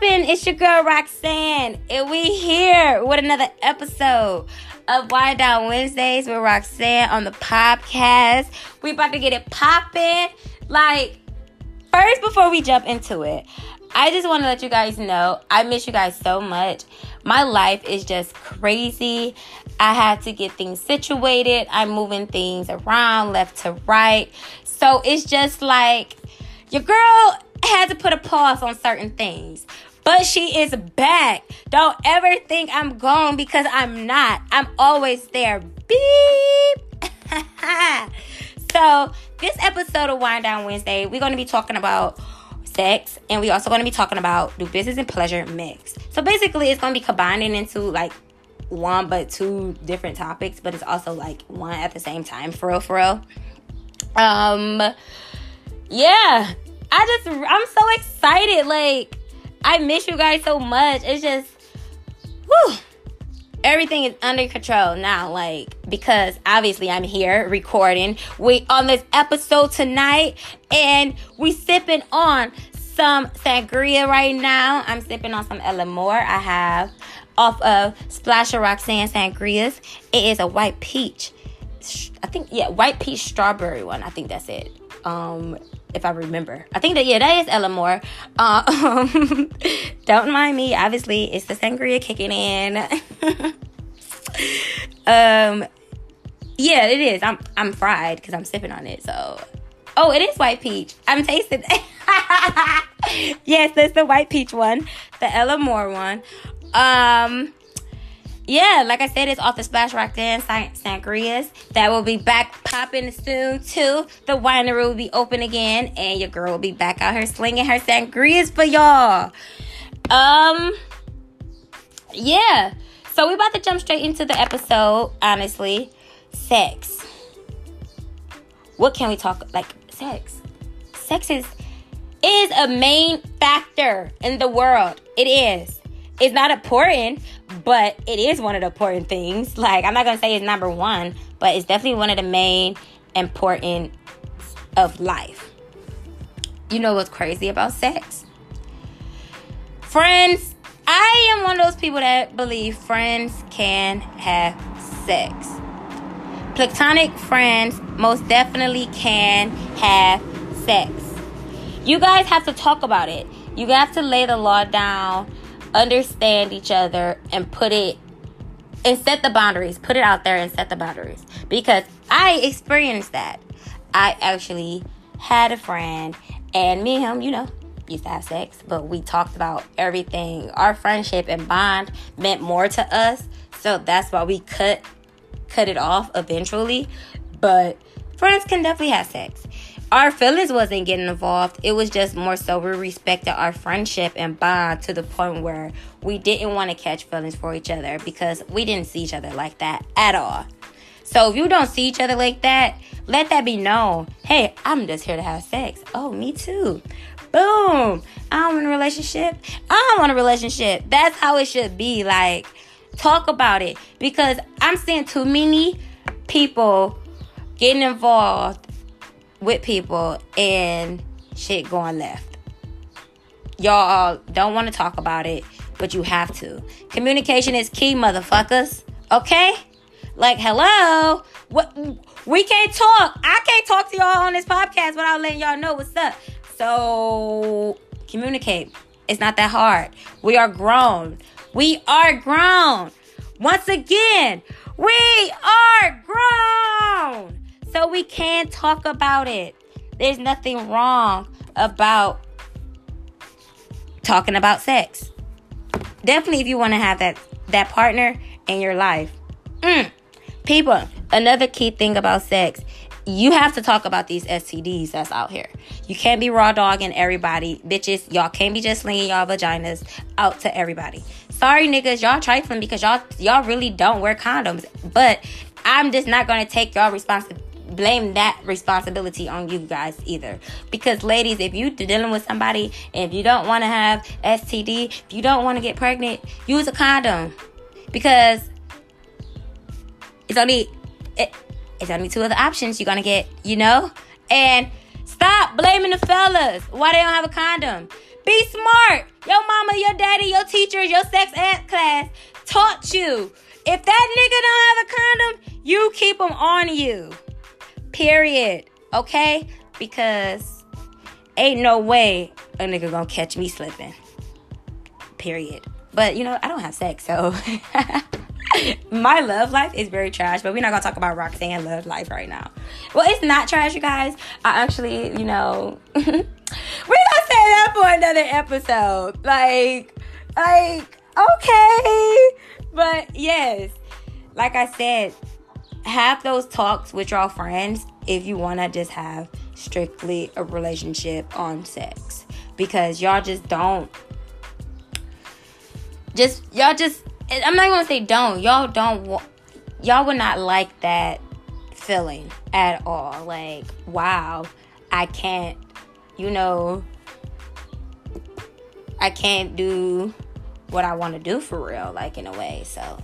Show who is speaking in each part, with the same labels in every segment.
Speaker 1: poppin'? It's your girl Roxanne, and we here with another episode of Wine Down Wednesdays with Roxanne on the podcast. We about to get it poppin'. Like, first, before we jump into it, I just want to let you guys know I miss you guys so much. My life is just crazy. I had to get things situated. I'm moving things around left to right. So it's just like your girl had to put a pause on certain things. But she is back. Don't ever think I'm gone because I'm not. I'm always there. Beep. so, this episode of Wine Down Wednesday, we're going to be talking about sex and we're also going to be talking about do business and pleasure mix. So, basically, it's going to be combining into like one but two different topics, but it's also like one at the same time, for real, for real. Um, yeah, I just I'm so excited. Like I miss you guys so much. It's just whew, everything is under control now. Like because obviously I'm here recording. We on this episode tonight, and we sipping on some sangria right now. I'm sipping on some Elamore. I have off of Splash of Roxanne Sangrias. It is a white peach. I think yeah, white peach strawberry one. I think that's it. Um, if I remember. I think that yeah, that is Elamore. Uh, um, don't mind me. Obviously, it's the sangria kicking in. um, yeah, it is. I'm I'm fried because I'm sipping on it. So, oh, it is white peach. I'm tasting. yes, that's the white peach one, the Elamore one. Um, yeah, like I said, it's off the Splash Roxanne Sangrias. That will be back popping soon too. The winery will be open again, and your girl will be back out here slinging her sangrias for y'all. Um, yeah. So we about to jump straight into the episode. Honestly, sex. What can we talk like? Sex. Sex is is a main factor in the world. It is it's not important, but it is one of the important things. Like, I'm not gonna say it's number one, but it's definitely one of the main important of life. You know what's crazy about sex? Friends, I am one of those people that believe friends can have sex. Platonic friends most definitely can have sex. You guys have to talk about it. You guys have to lay the law down understand each other and put it and set the boundaries. Put it out there and set the boundaries. Because I experienced that. I actually had a friend and me and him, you know, used to have sex, but we talked about everything. Our friendship and bond meant more to us. So that's why we cut cut it off eventually. But friends can definitely have sex our feelings wasn't getting involved. It was just more so we respected our friendship and bond to the point where we didn't want to catch feelings for each other because we didn't see each other like that at all. So if you don't see each other like that, let that be known. Hey, I'm just here to have sex. Oh, me too. Boom. I don't want a relationship. I don't want a relationship. That's how it should be. Like, talk about it. Because I'm seeing too many people getting involved with people and shit going left. Y'all don't want to talk about it, but you have to. Communication is key, motherfuckers. Okay? Like, hello? What we can't talk. I can't talk to y'all on this podcast without letting y'all know what's up. So communicate. It's not that hard. We are grown. We are grown. Once again, we are grown. So we can talk about it. There's nothing wrong about talking about sex. Definitely if you want to have that that partner in your life. Mm. People, another key thing about sex, you have to talk about these STDs that's out here. You can't be raw dogging everybody. Bitches, y'all can't be just slinging y'all vaginas out to everybody. Sorry niggas, y'all trifling because y'all y'all really don't wear condoms. But I'm just not gonna take y'all responsibility blame that responsibility on you guys either. Because ladies, if you're dealing with somebody and if you don't want to have STD, if you don't want to get pregnant, use a condom. Because it's only it, it's only two other options you're gonna get, you know? And stop blaming the fellas why they don't have a condom. Be smart. Your mama, your daddy, your teachers, your sex ed class taught you. If that nigga don't have a condom, you keep them on you. Period. Okay? Because ain't no way a nigga gonna catch me slipping. Period. But you know, I don't have sex, so my love life is very trash, but we're not gonna talk about Roxanne love life right now. Well, it's not trash, you guys. I actually, you know, we're gonna say that for another episode. Like, like, okay, but yes, like I said, have those talks with your friends if you wanna just have strictly a relationship on sex because y'all just don't just y'all just I'm not gonna say don't. Y'all don't. Y'all would not like that feeling at all. Like, wow, I can't. You know, I can't do what I want to do for real. Like in a way. So,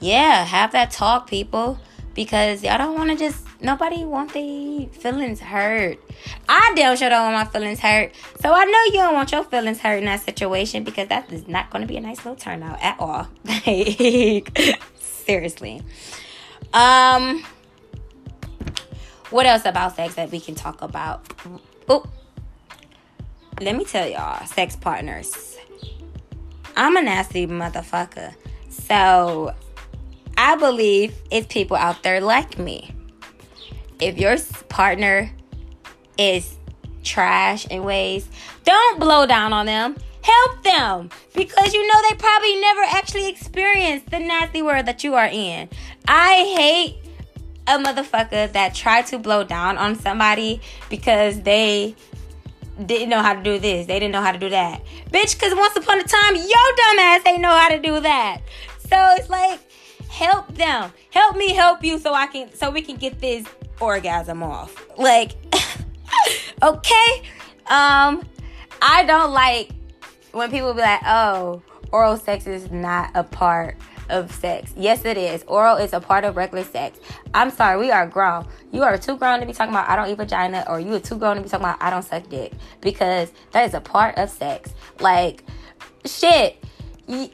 Speaker 1: yeah, have that talk, people, because y'all don't want to just Nobody want their feelings hurt. I damn sure don't want my feelings hurt. So I know you don't want your feelings hurt in that situation because that is not going to be a nice little turnout at all. Like, seriously. Um, what else about sex that we can talk about? Oh, let me tell y'all, sex partners. I'm a nasty motherfucker. So I believe it's people out there like me if your partner is trash in ways, don't blow down on them. Help them because you know they probably never actually experienced the nasty world that you are in. I hate a motherfucker that tried to blow down on somebody because they didn't know how to do this. They didn't know how to do that. Bitch, because once upon a time, your dumb ass ain't know how to do that. So it's like, help them. Help me help you so I can so we can get this orgasm off. Like, okay. Um, I don't like when people be like, oh, oral sex is not a part of sex. Yes, it is. Oral is a part of regular sex. I'm sorry, we are grown. You are too grown to be talking about I don't eat vagina, or you are too grown to be talking about I don't suck dick because that is a part of sex. Like, shit. Y-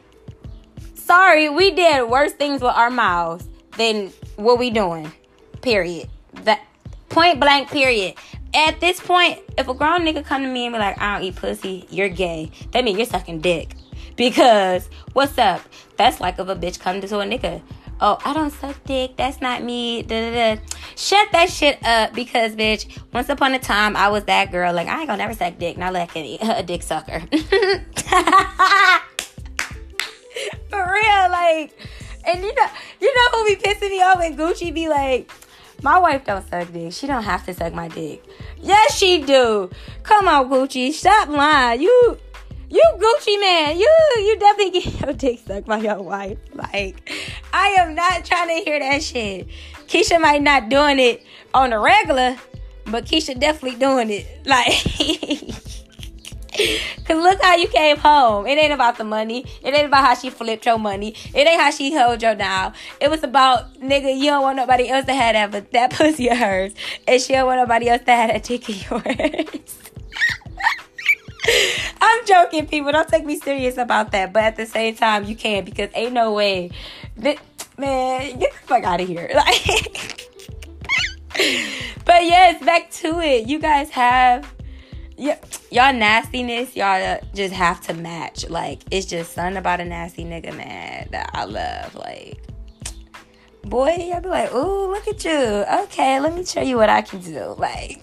Speaker 1: sorry, we did worse things with our mouths than what we doing. Period. That point blank period. At this point, if a grown nigga come to me and be like, I don't eat pussy, you're gay. That means you're sucking dick. Because what's up? That's like if a bitch come to a nigga. Oh, I don't suck dick. That's not me. Da, da, da. Shut that shit up because, bitch, once upon a time, I was that girl. Like, I ain't gonna never suck dick. Not like a, a dick sucker. For real, like, and you know, you know who be pissing me off when Gucci be like, my wife don't suck dick. She don't have to suck my dick. Yes, she do. Come on, Gucci. Stop lying. You, you Gucci Mane. You, you definitely get your dick sucked by your wife. Like, I am not trying to hear that shit. Keisha might not doing it on the regular, but Keisha definitely doing it. Like. Cause look how you came home. It ain't about the money. It ain't about how she flipped your money. It ain't how she held your down. It was about nigga, you don't want nobody else to have that but that pussy of hers. And she don't want nobody else to have that dick of yours. I'm joking, people. Don't take me serious about that. But at the same time, you can't because ain't no way. Man, get the fuck out of here. Like But yes, back to it. You guys have yeah, y'all nastiness, y'all just have to match. Like, it's just something about a nasty nigga, man, that I love. Like, boy, y'all be like, ooh, look at you. Okay, let me show you what I can do. Like,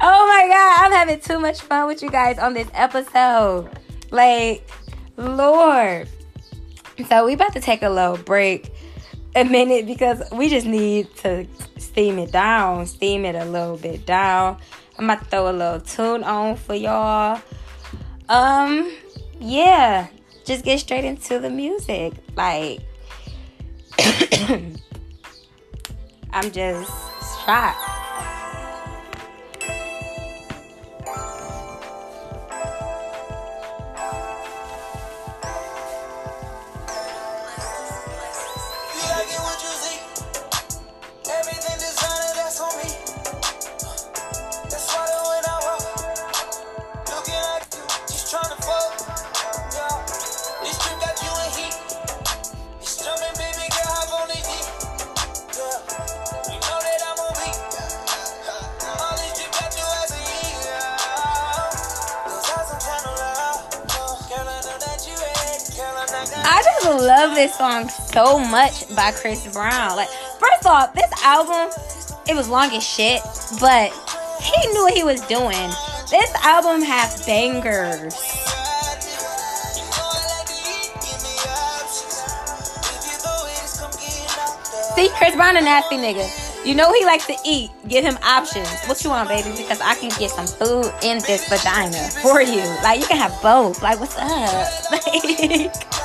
Speaker 1: oh my God, I'm having too much fun with you guys on this episode. Like, Lord. So, we about to take a little break a minute because we just need to steam it down, steam it a little bit down. I'm about to throw a little tune on for y'all. Um, yeah, just get straight into the music. Like, I'm just shocked. People love this song so much by Chris Brown. Like, first off, this album, it was long as shit, but he knew what he was doing. This album has bangers. See, Chris Brown a nasty nigga. You know he likes to eat. Give him options. What you want, baby? Because I can get some food in this vagina for you. Like you can have both. Like what's up? Like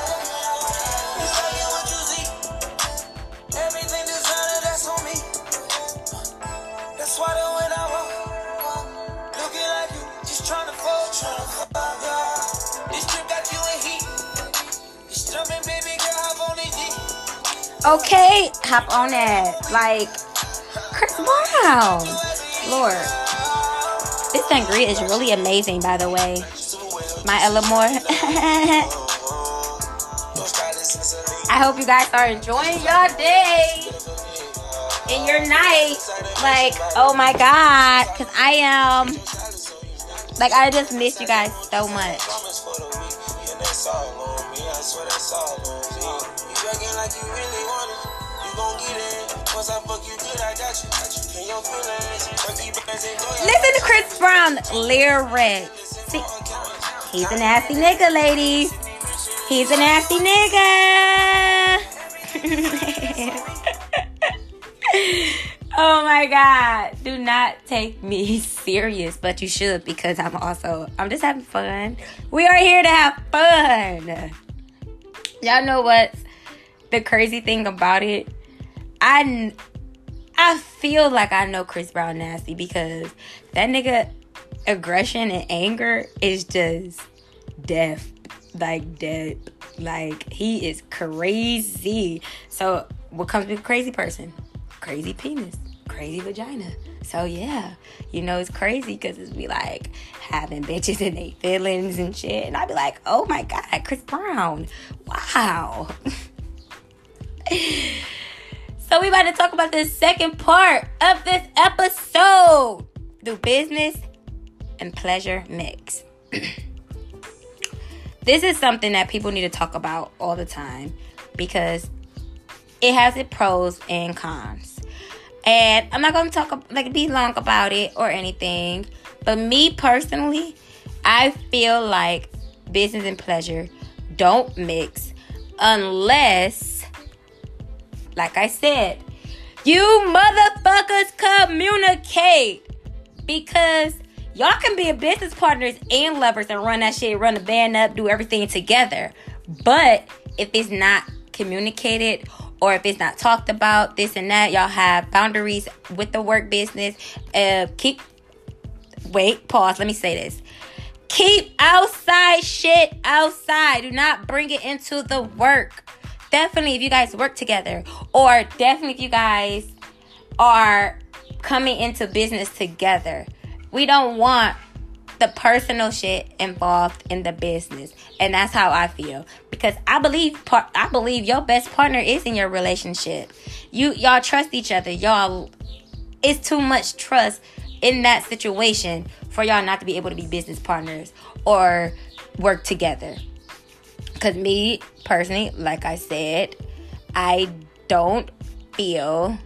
Speaker 1: Okay, hop on that. Like Chris Brown. Lord. This sangria is really amazing, by the way. My Elamore. I hope you guys are enjoying your day and your night. Like, oh my God. Because I am. Like, I just miss you guys so much. Listen to Chris Brown lyrics. See, he's a nasty nigga, ladies. He's a nasty nigga. oh my god. Do not take me serious, but you should because I'm also I'm just having fun. We are here to have fun. Y'all know what's the crazy thing about it? I I feel like I know Chris Brown nasty because that nigga aggression and anger is just death. Like death. Like he is crazy. So what comes with crazy person? Crazy penis. Crazy vagina. So yeah, you know it's crazy because it's be like having bitches and they feelings and shit. And I'd be like, oh my god, Chris Brown. Wow. So we about to talk about the second part of this episode. Do business and pleasure mix? this is something that people need to talk about all the time because it has its pros and cons. And I'm not gonna talk like be long about it or anything. But me personally, I feel like business and pleasure don't mix unless like I said, you motherfuckers communicate because y'all can be business partners and lovers and run that shit, run the band up, do everything together. But if it's not communicated or if it's not talked about, this and that, y'all have boundaries with the work business. Uh, keep wait, pause. Let me say this. Keep outside shit outside. Do not bring it into the work definitely if you guys work together or definitely if you guys are coming into business together we don't want the personal shit involved in the business. And that's how i feel. Because i believe part i believe your best partner is in your relationship. You y'all trust each other. Y'all it's too much trust in that situation for y'all not to be able to be business partners or work together because me personally, like I said, I don't feel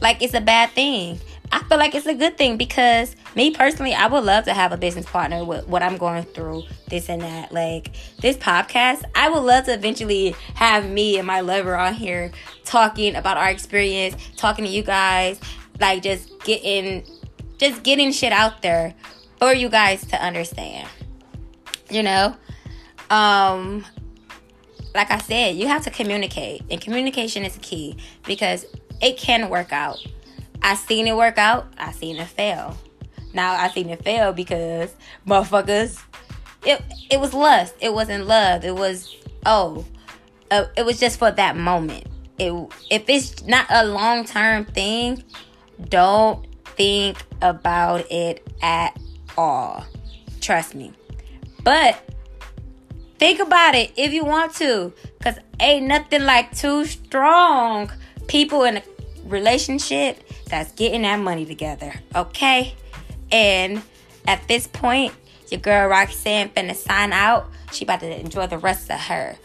Speaker 1: like it's a bad thing. I feel like it's a good thing because me personally, I would love to have a business partner with what I'm going through, this and that. Like this podcast, I would love to eventually have me and my lover on here talking about our experience, talking to you guys, like just getting just getting shit out there for you guys to understand. You know? Um like I said, you have to communicate, and communication is key because it can work out. I seen it work out. I seen it fail. Now I seen it fail because motherfuckers, it it was lust. It wasn't love. It was oh, uh, it was just for that moment. It if it's not a long term thing, don't think about it at all. Trust me. But Think about it if you want to. Because ain't nothing like two strong people in a relationship that's getting that money together. Okay? And at this point, your girl Roxanne finna sign out. She about to enjoy the rest of her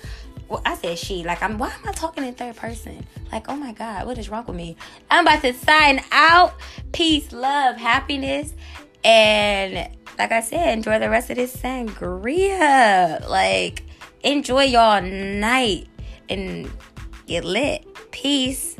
Speaker 1: well, I said she. Like, I'm. Why am I talking in third person? Like, oh my God, what is wrong with me? I'm about to sign out. Peace, love, happiness, and like I said, enjoy the rest of this sangria. Like, enjoy y'all night and get lit. Peace.